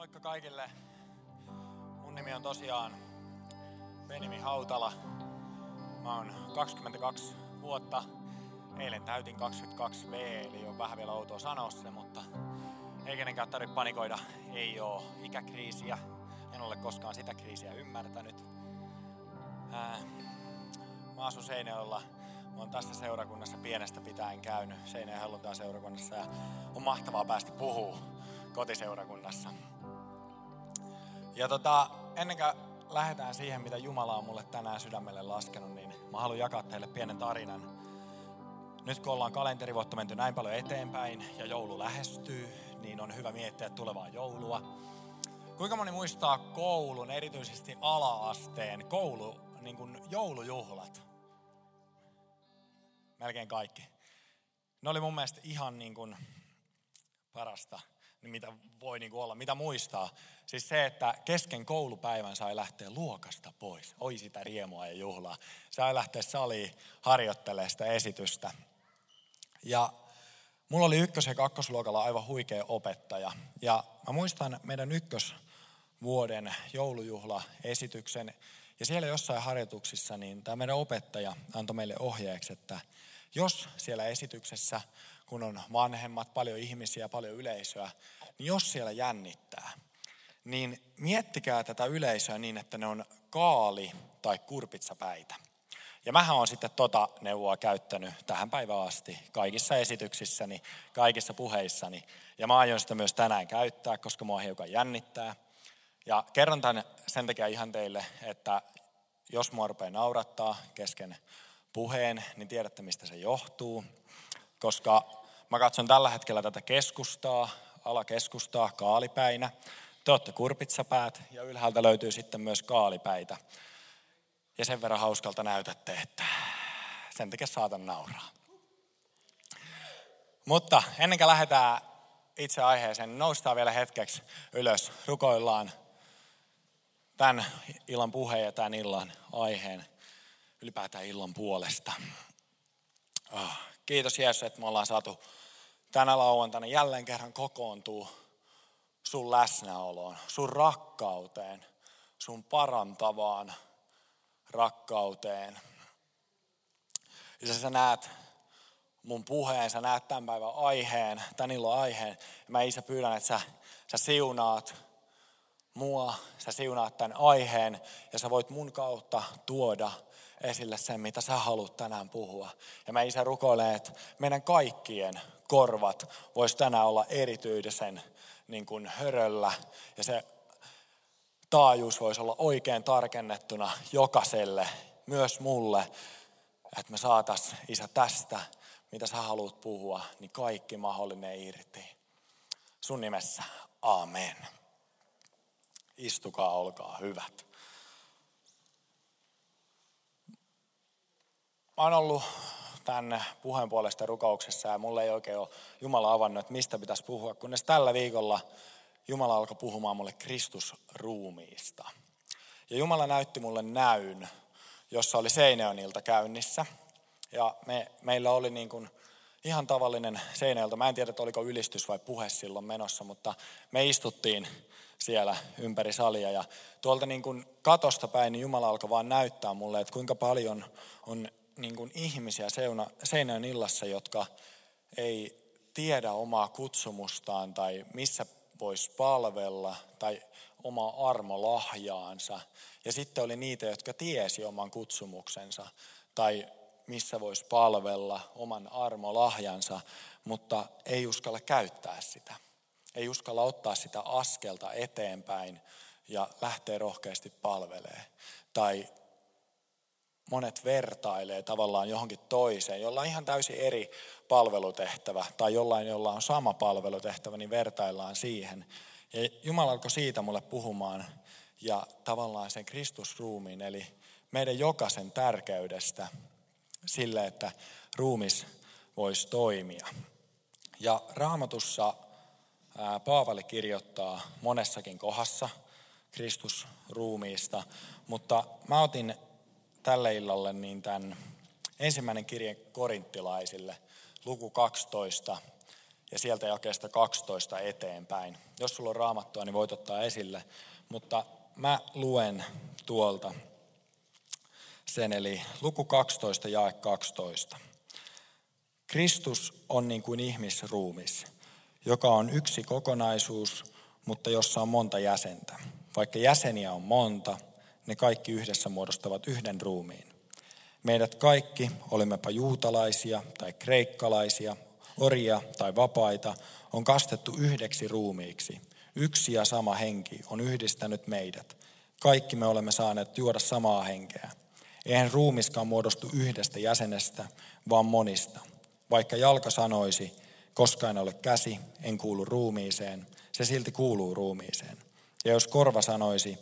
Moikka kaikille. Mun nimi on tosiaan Benimi Hautala. Mä oon 22 vuotta. Eilen täytin 22 V, eli on vähän vielä outoa sanoa se, mutta ei kenenkään tarvitse panikoida. Ei oo ikäkriisiä. En ole koskaan sitä kriisiä ymmärtänyt. Ää, mä asun Seinäjoella. Mä oon tässä seurakunnassa pienestä pitäen käynyt Seinäjoen seurakunnassa ja on mahtavaa päästä puhua kotiseurakunnassa. Ja tota, ennen kuin lähdetään siihen, mitä Jumala on mulle tänään sydämelle laskenut, niin mä haluan jakaa teille pienen tarinan. Nyt kun ollaan kalenterivuotta menty näin paljon eteenpäin ja joulu lähestyy, niin on hyvä miettiä tulevaa joulua. Kuinka moni muistaa koulun, erityisesti ala-asteen koulu, niin kuin joulujuhlat? Melkein kaikki. Ne oli mun mielestä ihan niin kuin parasta mitä voi niin kuin olla, mitä muistaa. Siis se, että kesken koulupäivän sai lähteä luokasta pois. Oi sitä riemua ja juhlaa. Sai lähteä saliin harjoittelemaan sitä esitystä. Ja mulla oli ykkös- ja kakkosluokalla aivan huikea opettaja. Ja mä muistan meidän ykkösvuoden joulujuhlaesityksen. Ja siellä jossain harjoituksissa niin tämä meidän opettaja antoi meille ohjeeksi, että jos siellä esityksessä kun on vanhemmat, paljon ihmisiä, paljon yleisöä, niin jos siellä jännittää, niin miettikää tätä yleisöä niin, että ne on kaali- tai kurpitsapäitä. Ja mähän on sitten tota neuvoa käyttänyt tähän päivään asti kaikissa esityksissäni, kaikissa puheissani. Ja mä aion sitä myös tänään käyttää, koska mua hiukan jännittää. Ja kerron tämän sen takia ihan teille, että jos mua rupeaa naurattaa kesken puheen, niin tiedätte mistä se johtuu. Koska Mä katson tällä hetkellä tätä keskustaa, alakeskustaa kaalipäinä. Te olette kurpitsapäät ja ylhäältä löytyy sitten myös kaalipäitä. Ja sen verran hauskalta näytätte, että sen takia saatan nauraa. Mutta ennen kuin lähdetään itse aiheeseen, niin noustaan vielä hetkeksi ylös. Rukoillaan tämän illan puheen ja tämän illan aiheen, ylipäätään illan puolesta. Oh, kiitos Jeesus, että me ollaan saatu tänä lauantaina jälleen kerran kokoontuu sun läsnäoloon, sun rakkauteen, sun parantavaan rakkauteen. Ja sä näet mun puheen, sä näet tämän päivän aiheen, tän illan aiheen. Mä isä pyydän, että sä, sä siunaat mua, sä siunaat tämän aiheen ja sä voit mun kautta tuoda esille sen, mitä sä haluat tänään puhua. Ja mä isä rukoilen, että meidän kaikkien korvat voisi tänään olla erityisen niin kuin höröllä ja se taajuus voisi olla oikein tarkennettuna jokaiselle, myös mulle, että me saatas isä tästä, mitä sä haluat puhua, niin kaikki mahdollinen irti. Sun nimessä, amen. Istukaa, olkaa hyvät. Mä oon ollut tämän puheen puolesta rukouksessa ja mulle ei oikein ole Jumala avannut, että mistä pitäisi puhua, kunnes tällä viikolla Jumala alkoi puhumaan mulle Kristusruumiista. Ja Jumala näytti mulle näyn, jossa oli Seinäjonilta käynnissä. Ja me, meillä oli niin kuin ihan tavallinen Seinäjolta. Mä en tiedä, että oliko ylistys vai puhe silloin menossa, mutta me istuttiin siellä ympäri salia. Ja tuolta niin kuin katosta päin niin Jumala alkoi vaan näyttää mulle, että kuinka paljon on niin kuin ihmisiä seuna, Seinäjön illassa, jotka ei tiedä omaa kutsumustaan tai missä voisi palvella tai omaa armolahjaansa. Ja sitten oli niitä, jotka tiesi oman kutsumuksensa tai missä voisi palvella oman armolahjansa, mutta ei uskalla käyttää sitä. Ei uskalla ottaa sitä askelta eteenpäin ja lähteä rohkeasti palvelee. Tai monet vertailee tavallaan johonkin toiseen, jolla on ihan täysin eri palvelutehtävä tai jollain, jolla on sama palvelutehtävä, niin vertaillaan siihen. Ja Jumala alkoi siitä mulle puhumaan ja tavallaan sen Kristusruumiin, eli meidän jokaisen tärkeydestä sille, että ruumis voisi toimia. Ja raamatussa Paavali kirjoittaa monessakin kohdassa Kristusruumiista, mutta mä otin tälle illalle niin tämän ensimmäinen kirje korinttilaisille, luku 12, ja sieltä jakeesta 12 eteenpäin. Jos sulla on raamattua, niin voit ottaa esille, mutta mä luen tuolta sen, eli luku 12, jae 12. Kristus on niin kuin ihmisruumis, joka on yksi kokonaisuus, mutta jossa on monta jäsentä. Vaikka jäseniä on monta, ne kaikki yhdessä muodostavat yhden ruumiin. Meidät kaikki, olimmepa juutalaisia tai kreikkalaisia, orjia tai vapaita, on kastettu yhdeksi ruumiiksi. Yksi ja sama henki on yhdistänyt meidät. Kaikki me olemme saaneet juoda samaa henkeä. Eihän ruumiskaan muodostu yhdestä jäsenestä, vaan monista. Vaikka jalka sanoisi, koska en ole käsi, en kuulu ruumiiseen, se silti kuuluu ruumiiseen. Ja jos korva sanoisi,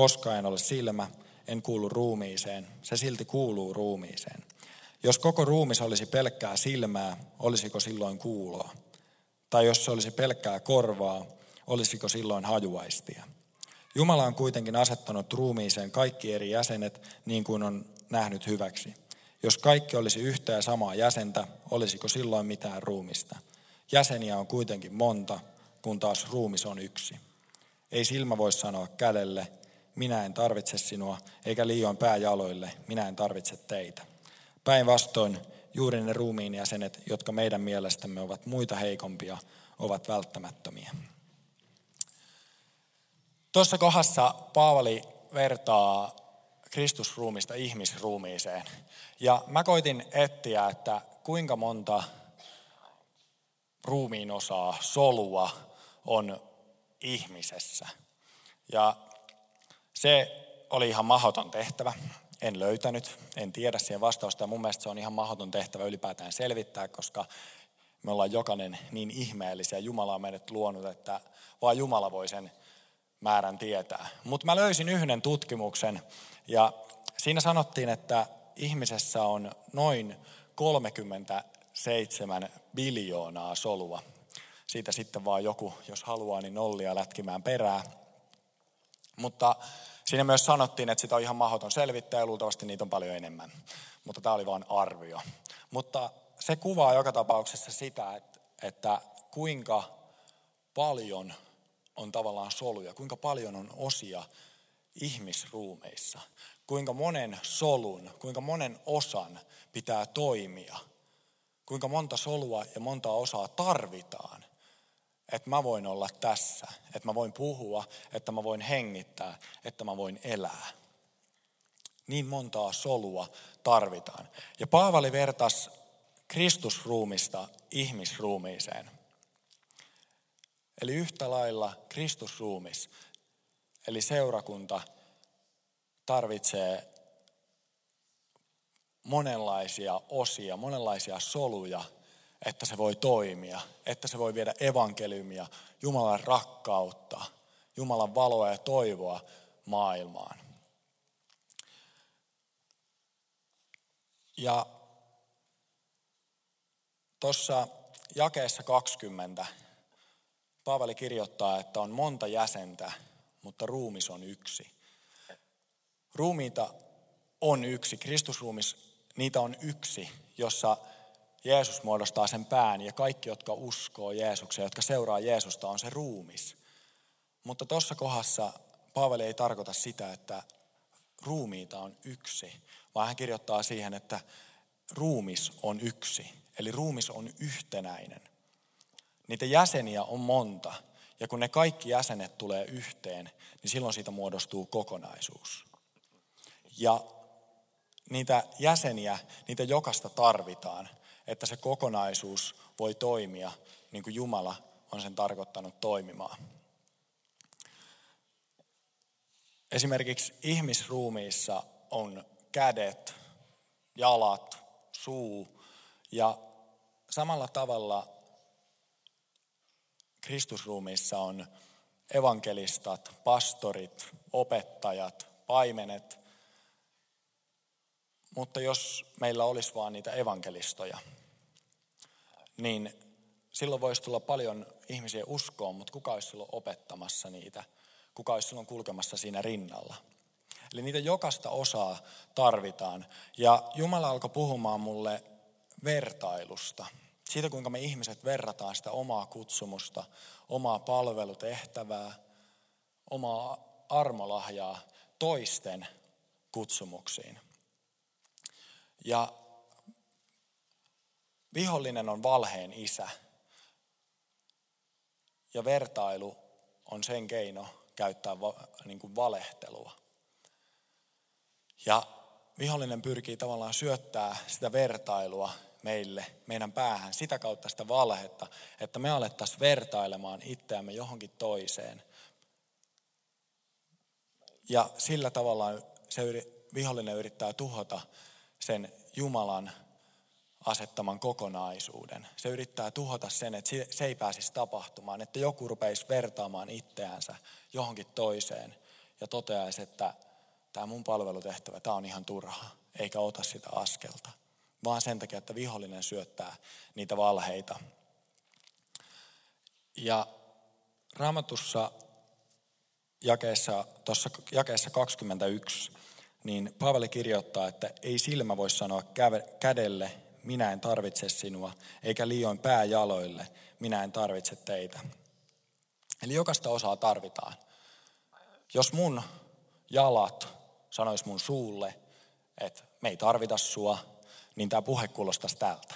koska en ole silmä, en kuulu ruumiiseen, se silti kuuluu ruumiiseen. Jos koko ruumis olisi pelkkää silmää, olisiko silloin kuuloa? Tai jos se olisi pelkkää korvaa, olisiko silloin hajuaistia? Jumala on kuitenkin asettanut ruumiiseen kaikki eri jäsenet niin kuin on nähnyt hyväksi. Jos kaikki olisi yhtä ja samaa jäsentä, olisiko silloin mitään ruumista? Jäseniä on kuitenkin monta, kun taas ruumis on yksi. Ei silmä voi sanoa kädelle, minä en tarvitse sinua, eikä liioin pääjaloille, minä en tarvitse teitä. Päinvastoin juuri ne ruumiin jäsenet, jotka meidän mielestämme ovat muita heikompia, ovat välttämättömiä. Tuossa kohdassa Paavali vertaa Kristusruumista ihmisruumiiseen. Ja mä koitin etsiä, että kuinka monta ruumiin osaa, solua on ihmisessä. Ja se oli ihan mahdoton tehtävä. En löytänyt, en tiedä siihen vastausta. Ja mun mielestä se on ihan mahdoton tehtävä ylipäätään selvittää, koska me ollaan jokainen niin ihmeellisiä. Jumala on meidät luonut, että vain Jumala voi sen määrän tietää. Mutta mä löysin yhden tutkimuksen ja siinä sanottiin, että ihmisessä on noin 37 biljoonaa solua. Siitä sitten vaan joku, jos haluaa, niin nollia lätkimään perää. Mutta siinä myös sanottiin, että sitä on ihan mahdoton selvittää ja luultavasti niitä on paljon enemmän. Mutta tämä oli vain arvio. Mutta se kuvaa joka tapauksessa sitä, että, että kuinka paljon on tavallaan soluja, kuinka paljon on osia ihmisruumeissa, kuinka monen solun, kuinka monen osan pitää toimia, kuinka monta solua ja monta osaa tarvitaan, että mä voin olla tässä, että mä voin puhua, että mä voin hengittää, että mä voin elää. Niin montaa solua tarvitaan. Ja Paavali vertasi Kristusruumista ihmisruumiiseen. Eli yhtä lailla Kristusruumis, eli seurakunta, tarvitsee monenlaisia osia, monenlaisia soluja, että se voi toimia, että se voi viedä evankeliumia, Jumalan rakkautta, Jumalan valoa ja toivoa maailmaan. Ja tuossa jakeessa 20 Paavali kirjoittaa, että on monta jäsentä, mutta ruumis on yksi. Ruumiita on yksi, Kristusruumis, niitä on yksi, jossa Jeesus muodostaa sen pään ja kaikki, jotka uskoo Jeesukseen, jotka seuraa Jeesusta, on se ruumis. Mutta tuossa kohdassa Paavali ei tarkoita sitä, että ruumiita on yksi, vaan hän kirjoittaa siihen, että ruumis on yksi. Eli ruumis on yhtenäinen. Niitä jäseniä on monta. Ja kun ne kaikki jäsenet tulee yhteen, niin silloin siitä muodostuu kokonaisuus. Ja niitä jäseniä, niitä jokasta tarvitaan, että se kokonaisuus voi toimia niin kuin Jumala on sen tarkoittanut toimimaan. Esimerkiksi ihmisruumiissa on kädet, jalat, suu ja samalla tavalla Kristusruumissa on evankelistat, pastorit, opettajat, paimenet. Mutta jos meillä olisi vain niitä evankelistoja, niin silloin voisi tulla paljon ihmisiä uskoon, mutta kuka olisi silloin opettamassa niitä? Kuka olisi silloin kulkemassa siinä rinnalla? Eli niitä jokasta osaa tarvitaan. Ja Jumala alkoi puhumaan mulle vertailusta Siitä, kuinka me ihmiset verrataan sitä omaa kutsumusta, omaa palvelutehtävää, omaa armolahjaa toisten kutsumuksiin. Ja vihollinen on valheen isä. Ja vertailu on sen keino käyttää va, niin kuin valehtelua. Ja vihollinen pyrkii tavallaan syöttää sitä vertailua meille, meidän päähän, sitä kautta sitä valhetta, että me alettaisiin vertailemaan itseämme johonkin toiseen. Ja sillä tavalla se vihollinen yrittää tuhota sen Jumalan asettaman kokonaisuuden. Se yrittää tuhota sen, että se ei pääsisi tapahtumaan, että joku rupeisi vertaamaan itseänsä johonkin toiseen ja toteaisi, että tämä mun palvelutehtävä, tämä on ihan turha, eikä ota sitä askelta. Vaan sen takia, että vihollinen syöttää niitä valheita. Ja raamatussa jakeessa, tuossa jakeessa 21, niin Paavali kirjoittaa, että ei silmä voi sanoa kädelle, minä en tarvitse sinua, eikä liioin pääjaloille, minä en tarvitse teitä. Eli jokaista osaa tarvitaan. Jos mun jalat sanois mun suulle, että me ei tarvita sua, niin tämä puhe kuulostaisi tältä.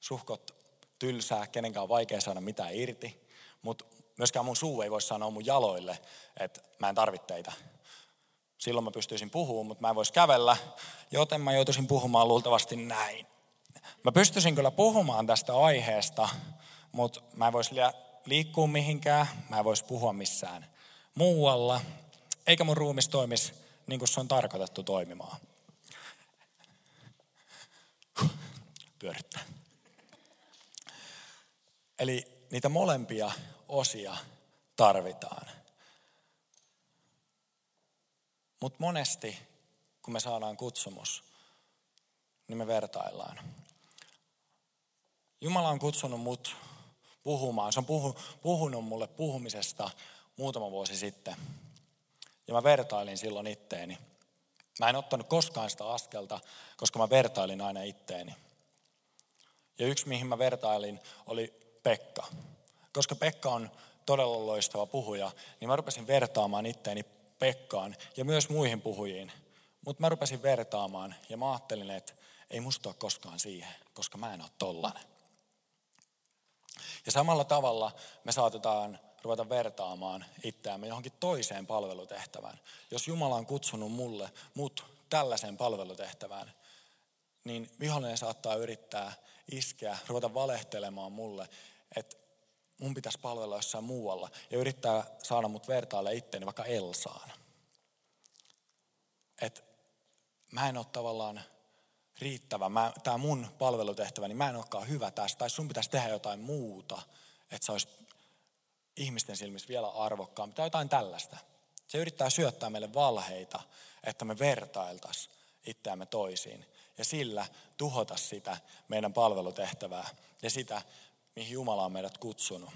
Suhkot tylsää, kenenkään on vaikea saada mitään irti, mutta myöskään mun suu ei voi sanoa mun jaloille, että mä en tarvitse teitä. Silloin mä pystyisin puhumaan, mutta mä en voisi kävellä, joten mä joutuisin puhumaan luultavasti näin. Mä pystyisin kyllä puhumaan tästä aiheesta, mutta mä en voisi liikkua mihinkään, mä en voisi puhua missään muualla, eikä mun ruumis toimisi niin kuin se on tarkoitettu toimimaan. Pyörittää. Eli niitä molempia osia tarvitaan. Mutta monesti, kun me saadaan kutsumus, niin me vertaillaan. Jumala on kutsunut mut puhumaan. Se on puhu, puhunut mulle puhumisesta muutama vuosi sitten. Ja mä vertailin silloin itteeni. Mä en ottanut koskaan sitä askelta, koska mä vertailin aina itteeni. Ja yksi, mihin mä vertailin, oli Pekka. Koska Pekka on todella loistava puhuja, niin mä rupesin vertaamaan itteeni Pekkaan ja myös muihin puhujiin. Mutta mä rupesin vertaamaan ja mä ajattelin, että ei musta ole koskaan siihen, koska mä en ole tollanen. Ja samalla tavalla me saatetaan ruveta vertaamaan itseämme johonkin toiseen palvelutehtävään. Jos Jumala on kutsunut mulle, mut tällaiseen palvelutehtävään, niin vihollinen saattaa yrittää iskeä, ruveta valehtelemaan mulle, että mun pitäisi palvella jossain muualla ja yrittää saada mut vertaille itteeni vaikka Elsaan. Että mä en ole tavallaan riittävä, tämä mun palvelutehtävä, niin mä en olekaan hyvä tästä, tai sun pitäisi tehdä jotain muuta, että sä olisit ihmisten silmissä vielä arvokkaampi, tai jotain tällaista. Se yrittää syöttää meille valheita, että me vertailtaisiin itseämme toisiin, ja sillä tuhota sitä meidän palvelutehtävää, ja sitä, mihin Jumala on meidät kutsunut.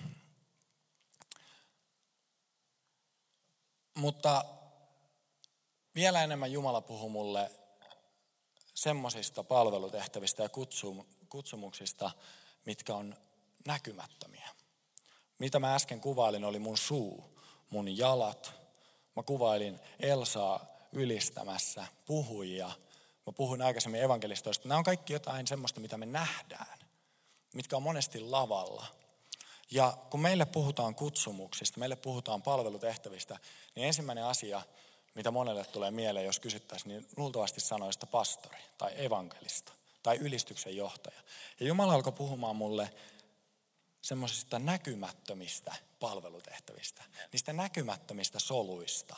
Mutta vielä enemmän Jumala puhuu mulle semmoisista palvelutehtävistä ja kutsumuksista, mitkä on näkymättömiä. Mitä mä äsken kuvailin, oli mun suu, mun jalat. Mä kuvailin Elsaa ylistämässä, puhujia. Mä puhuin aikaisemmin evankelistoista. Nämä on kaikki jotain semmoista, mitä me nähdään, mitkä on monesti lavalla. Ja kun meille puhutaan kutsumuksista, meille puhutaan palvelutehtävistä, niin ensimmäinen asia, mitä monelle tulee mieleen, jos kysyttäisiin, niin luultavasti sanoisi, että pastori tai evankelista tai ylistyksen johtaja. Ja Jumala alkoi puhumaan mulle semmoisista näkymättömistä palvelutehtävistä, niistä näkymättömistä soluista,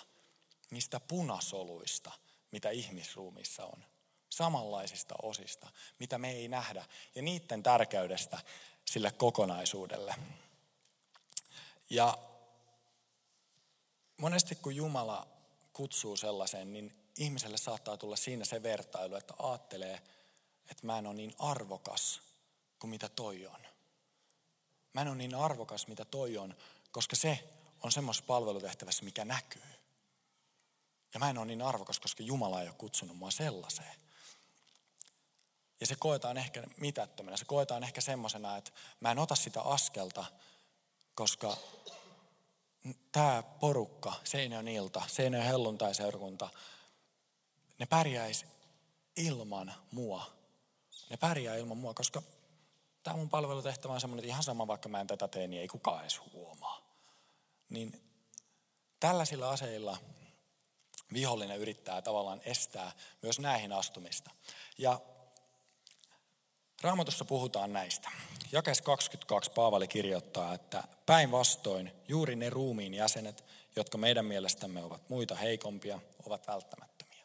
niistä punasoluista, mitä ihmisruumissa on. Samanlaisista osista, mitä me ei nähdä, ja niiden tärkeydestä sille kokonaisuudelle. Ja monesti kun Jumala kutsuu sellaiseen, niin ihmiselle saattaa tulla siinä se vertailu, että ajattelee, että mä en ole niin arvokas kuin mitä toi on. Mä en ole niin arvokas, mitä toi on, koska se on semmoisessa palvelutehtävässä, mikä näkyy. Ja mä en ole niin arvokas, koska Jumala ei ole kutsunut mua sellaiseen. Ja se koetaan ehkä mitättömänä. Se koetaan ehkä semmoisena, että mä en ota sitä askelta, koska tämä porukka, Seinäjön ilta, Seinäjön helluntai-seurakunta, ne pärjäisi ilman mua. Ne pärjää ilman mua, koska tämä mun palvelutehtävä on semmoinen, että ihan sama vaikka mä en tätä tee, niin ei kukaan edes huomaa. Niin tällaisilla aseilla vihollinen yrittää tavallaan estää myös näihin astumista. Ja Raamatussa puhutaan näistä. Jakes 22 Paavali kirjoittaa, että päinvastoin juuri ne ruumiin jäsenet, jotka meidän mielestämme ovat muita heikompia, ovat välttämättömiä.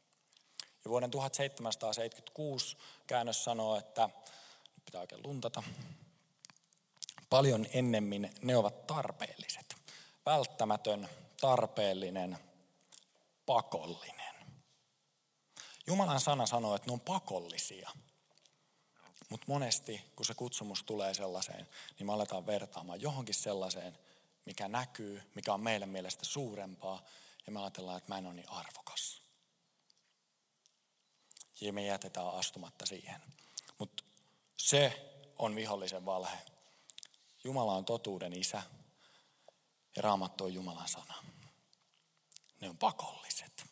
Ja vuoden 1776 käännös sanoo, että, pitää oikein luntata, paljon ennemmin ne ovat tarpeelliset. Välttämätön, tarpeellinen, pakollinen. Jumalan sana sanoo, että ne on pakollisia – mutta monesti, kun se kutsumus tulee sellaiseen, niin me aletaan vertaamaan johonkin sellaiseen, mikä näkyy, mikä on meidän mielestä suurempaa. Ja me ajatellaan, että mä en ole niin arvokas. Ja me jätetään astumatta siihen. Mutta se on vihollisen valhe. Jumala on totuuden isä ja raamattu on Jumalan sana. Ne on pakolliset.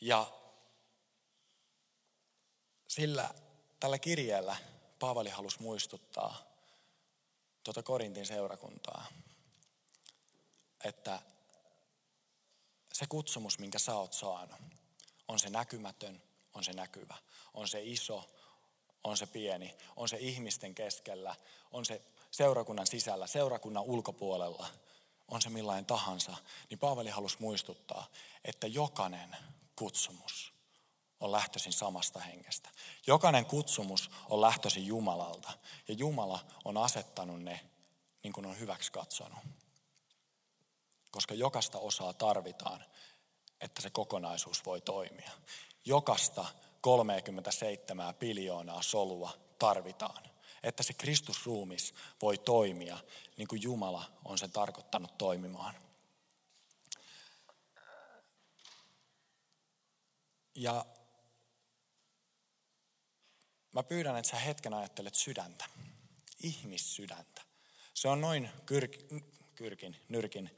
Ja sillä tällä kirjeellä Paavali halusi muistuttaa tuota Korintin seurakuntaa, että se kutsumus, minkä sä oot saanut, on se näkymätön, on se näkyvä, on se iso, on se pieni, on se ihmisten keskellä, on se seurakunnan sisällä, seurakunnan ulkopuolella, on se millainen tahansa, niin Paavali halusi muistuttaa, että jokainen kutsumus on lähtöisin samasta hengestä. Jokainen kutsumus on lähtöisin Jumalalta ja Jumala on asettanut ne niin kuin on hyväksi katsonut. Koska jokaista osaa tarvitaan, että se kokonaisuus voi toimia. Jokasta 37 biljoonaa solua tarvitaan, että se Kristusruumis voi toimia niin kuin Jumala on sen tarkoittanut toimimaan. Ja Mä pyydän, että sä hetken ajattelet sydäntä, ihmissydäntä. Se on noin kyrk, kyrkin, nyrkin,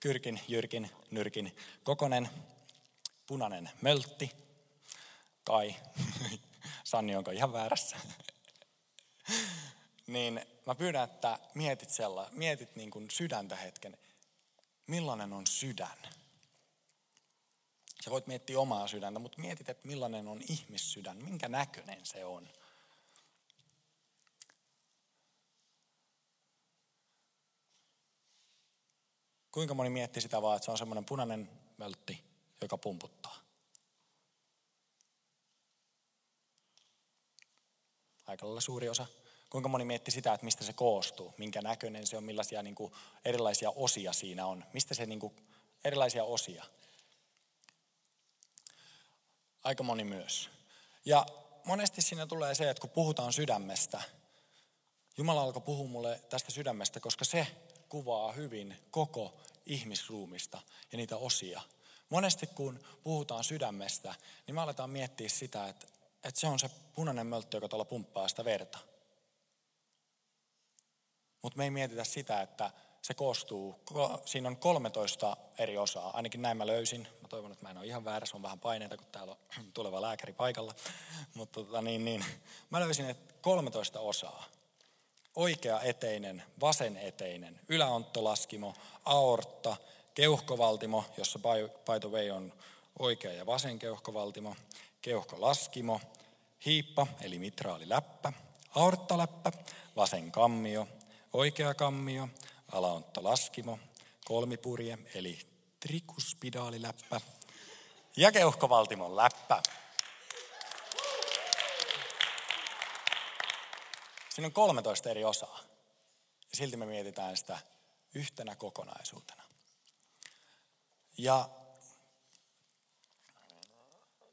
kyrkin, jyrkin, nyrkin kokonen, punainen möltti. Kai, Sanni onko ihan väärässä? niin mä pyydän, että mietit, sella, mietit niin kuin sydäntä hetken. Millainen on sydän? Sä voit miettiä omaa sydäntä, mutta mietit, että millainen on ihmissydän, minkä näköinen se on. Kuinka moni mietti sitä vaan, että se on semmoinen punainen möltti, joka pumputtaa? Aika suuri osa. Kuinka moni mietti sitä, että mistä se koostuu, minkä näköinen se on, millaisia niin kuin, erilaisia osia siinä on, mistä se niin kuin, erilaisia osia. Aika moni myös. Ja monesti siinä tulee se, että kun puhutaan sydämestä, Jumala alkoi puhua mulle tästä sydämestä, koska se kuvaa hyvin koko ihmisruumista ja niitä osia. Monesti kun puhutaan sydämestä, niin me aletaan miettiä sitä, että, että se on se punainen mölttö, joka tuolla pumppaa sitä verta. Mutta me ei mietitä sitä, että se koostuu, siinä on 13 eri osaa, ainakin näin mä löysin. Mä toivon, että mä en ole ihan väärässä, on vähän paineita, kun täällä on tuleva lääkäri paikalla. Mutta tota, niin, niin. mä löysin, että 13 osaa oikea eteinen, vasen eteinen, yläonttolaskimo, aortta, keuhkovaltimo, jossa by the way on oikea ja vasen keuhkovaltimo, keuhkolaskimo, hiippa eli mitraaliläppä, aorttaläppä, vasen kammio, oikea kammio, alaonttolaskimo, kolmipurje eli trikuspidaaliläppä ja keuhkovaltimon läppä. Siinä on 13 eri osaa. Ja silti me mietitään sitä yhtenä kokonaisuutena. Ja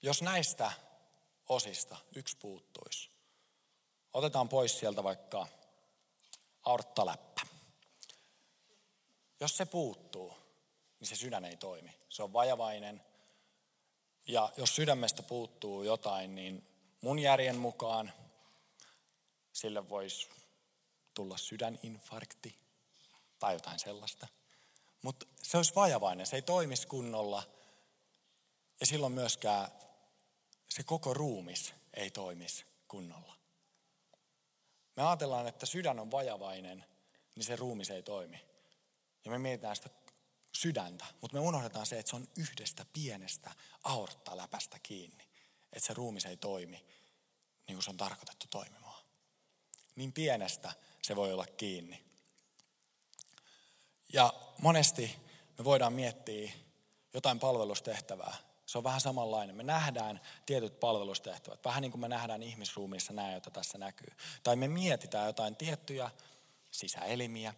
jos näistä osista yksi puuttuisi, otetaan pois sieltä vaikka aorttaläppä. Jos se puuttuu, niin se sydän ei toimi. Se on vajavainen. Ja jos sydämestä puuttuu jotain, niin mun järjen mukaan sille voisi tulla sydäninfarkti tai jotain sellaista. Mutta se olisi vajavainen, se ei toimisi kunnolla. Ja silloin myöskään se koko ruumis ei toimisi kunnolla. Me ajatellaan, että sydän on vajavainen, niin se ruumis ei toimi. Ja me mietitään sitä sydäntä, mutta me unohdetaan se, että se on yhdestä pienestä aorttaläpästä kiinni. Että se ruumis ei toimi niin kuin se on tarkoitettu toimimaan. Niin pienestä se voi olla kiinni. Ja monesti me voidaan miettiä jotain palvelustehtävää. Se on vähän samanlainen. Me nähdään tietyt palvelustehtävät, vähän niin kuin me nähdään ihmisruumissa nämä, joita tässä näkyy. Tai me mietitään jotain tiettyjä sisäelimiä,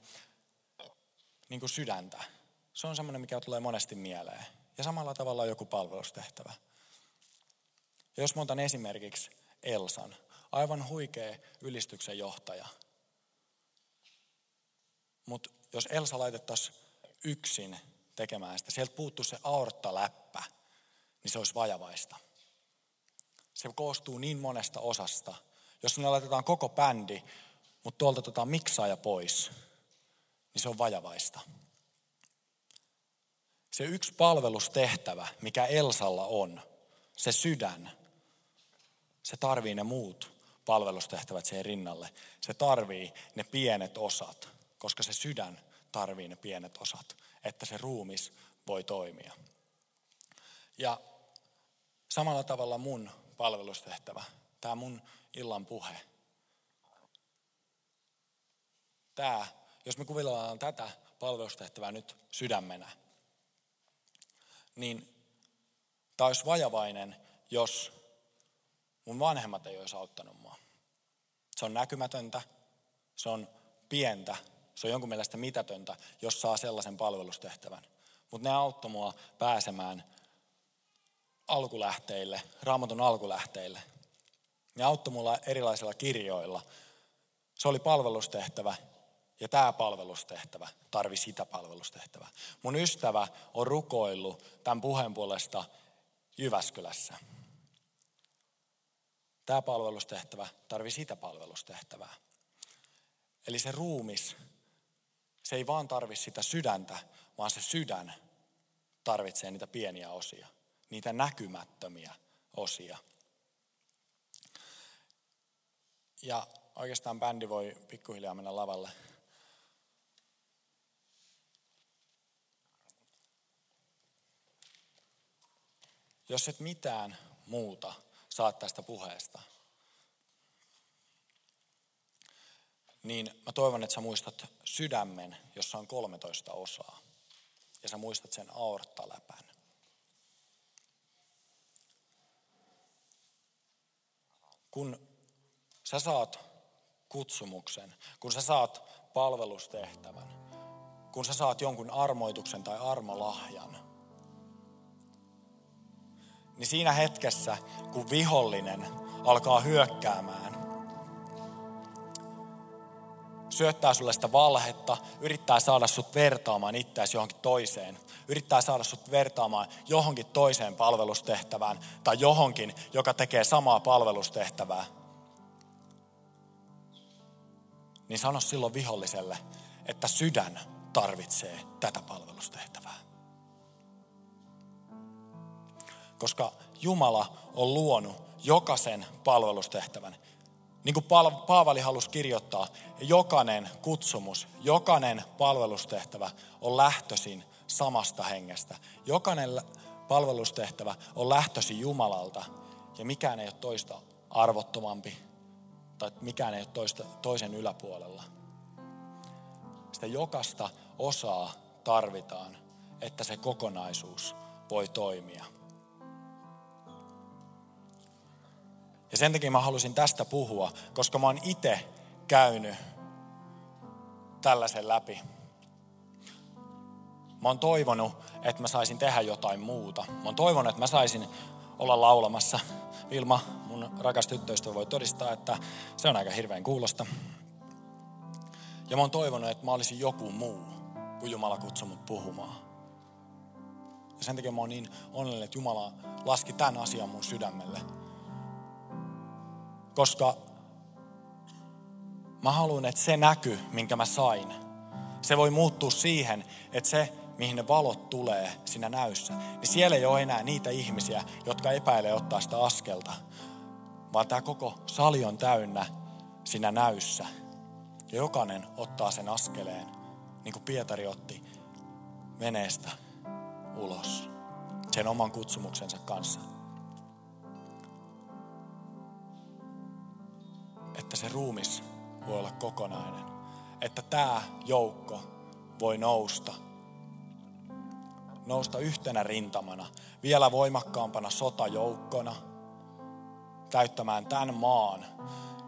niin kuin sydäntä. Se on semmoinen, mikä tulee monesti mieleen. Ja samalla tavalla on joku palvelustehtävä. Ja jos mä otan esimerkiksi Elsan, aivan huikea ylistyksen johtaja. Mutta jos Elsa laitettaisiin yksin tekemään sitä, sieltä puuttuu se aorttaläppä, niin se olisi vajavaista. Se koostuu niin monesta osasta. Jos me laitetaan koko bändi, mutta tuolta otetaan miksaaja pois, niin se on vajavaista. Se yksi palvelustehtävä, mikä Elsalla on, se sydän, se tarvii ne muut palvelustehtävät siihen rinnalle. Se tarvii ne pienet osat, koska se sydän tarvii ne pienet osat, että se ruumis voi toimia. Ja samalla tavalla mun palvelustehtävä, tämä mun illan puhe. Tämä, jos me kuvitellaan tätä palvelustehtävää nyt sydämenä, niin tämä olisi vajavainen, jos mun vanhemmat ei olisi auttanut mua. Se on näkymätöntä, se on pientä, se on jonkun mielestä mitätöntä, jos saa sellaisen palvelustehtävän. Mutta ne auttoi mua pääsemään alkulähteille, raamatun alkulähteille. Ne auttoi mulla erilaisilla kirjoilla. Se oli palvelustehtävä ja tämä palvelustehtävä tarvi sitä palvelustehtävää. Mun ystävä on rukoillut tämän puheen puolesta Jyväskylässä. Tämä palvelustehtävä tarvii sitä palvelustehtävää. Eli se ruumis, se ei vaan tarvi sitä sydäntä, vaan se sydän tarvitsee niitä pieniä osia, niitä näkymättömiä osia. Ja oikeastaan bändi voi pikkuhiljaa mennä lavalle. Jos et mitään muuta saat tästä puheesta, niin mä toivon, että sä muistat sydämen, jossa on 13 osaa. Ja sä muistat sen aorttaläpän. Kun sä saat kutsumuksen, kun sä saat palvelustehtävän, kun sä saat jonkun armoituksen tai armolahjan – niin siinä hetkessä, kun vihollinen alkaa hyökkäämään, syöttää sulle sitä valhetta, yrittää saada sut vertaamaan itseäsi johonkin toiseen, yrittää saada sut vertaamaan johonkin toiseen palvelustehtävään tai johonkin, joka tekee samaa palvelustehtävää, niin sano silloin viholliselle, että sydän tarvitsee tätä palvelustehtävää. Koska Jumala on luonut jokaisen palvelustehtävän. Niin kuin Paavali halusi kirjoittaa, jokainen kutsumus, jokainen palvelustehtävä on lähtöisin samasta hengestä. Jokainen palvelustehtävä on lähtöisin Jumalalta ja mikään ei ole toista arvottomampi tai mikään ei ole toista, toisen yläpuolella. Sitä jokasta osaa tarvitaan, että se kokonaisuus voi toimia. Ja sen takia mä halusin tästä puhua, koska mä oon itse käynyt tällaisen läpi. Mä oon toivonut, että mä saisin tehdä jotain muuta. Mä oon toivonut, että mä saisin olla laulamassa. Vilma, mun rakas tyttöystävä, voi todistaa, että se on aika hirveän kuulosta. Ja mä oon toivonut, että mä olisin joku muu, kun Jumala kutsui mut puhumaan. Ja sen takia mä oon niin onnellinen, että Jumala laski tämän asian mun sydämelle. Koska mä haluan, että se näky, minkä mä sain, se voi muuttua siihen, että se, mihin ne valot tulee siinä näyssä, niin siellä ei ole enää niitä ihmisiä, jotka epäilee ottaa sitä askelta, vaan tämä koko sali on täynnä siinä näyssä. Ja jokainen ottaa sen askeleen, niin kuin Pietari otti veneestä ulos sen oman kutsumuksensa kanssa. Että se ruumis voi olla kokonainen. Että tämä joukko voi nousta. Nousta yhtenä rintamana, vielä voimakkaampana sotajoukkona, täyttämään tämän maan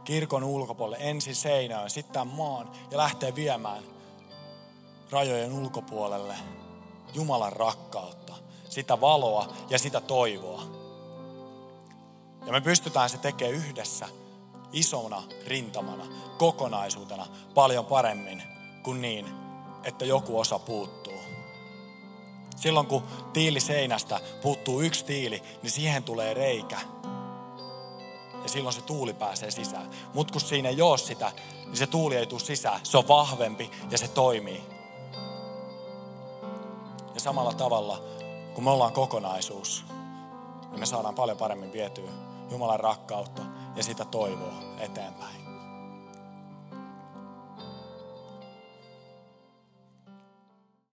kirkon ulkopuolelle, ensin seinään, sitten tämän maan ja lähtee viemään rajojen ulkopuolelle Jumalan rakkautta, sitä valoa ja sitä toivoa. Ja me pystytään se tekemään yhdessä, isona rintamana, kokonaisuutena paljon paremmin kuin niin, että joku osa puuttuu. Silloin kun tiili seinästä puuttuu yksi tiili, niin siihen tulee reikä. Ja silloin se tuuli pääsee sisään. Mutta kun siinä ei ole sitä, niin se tuuli ei tule sisään. Se on vahvempi ja se toimii. Ja samalla tavalla, kun me ollaan kokonaisuus, niin me saadaan paljon paremmin vietyä Jumalan rakkautta ja sitä toivoa eteenpäin.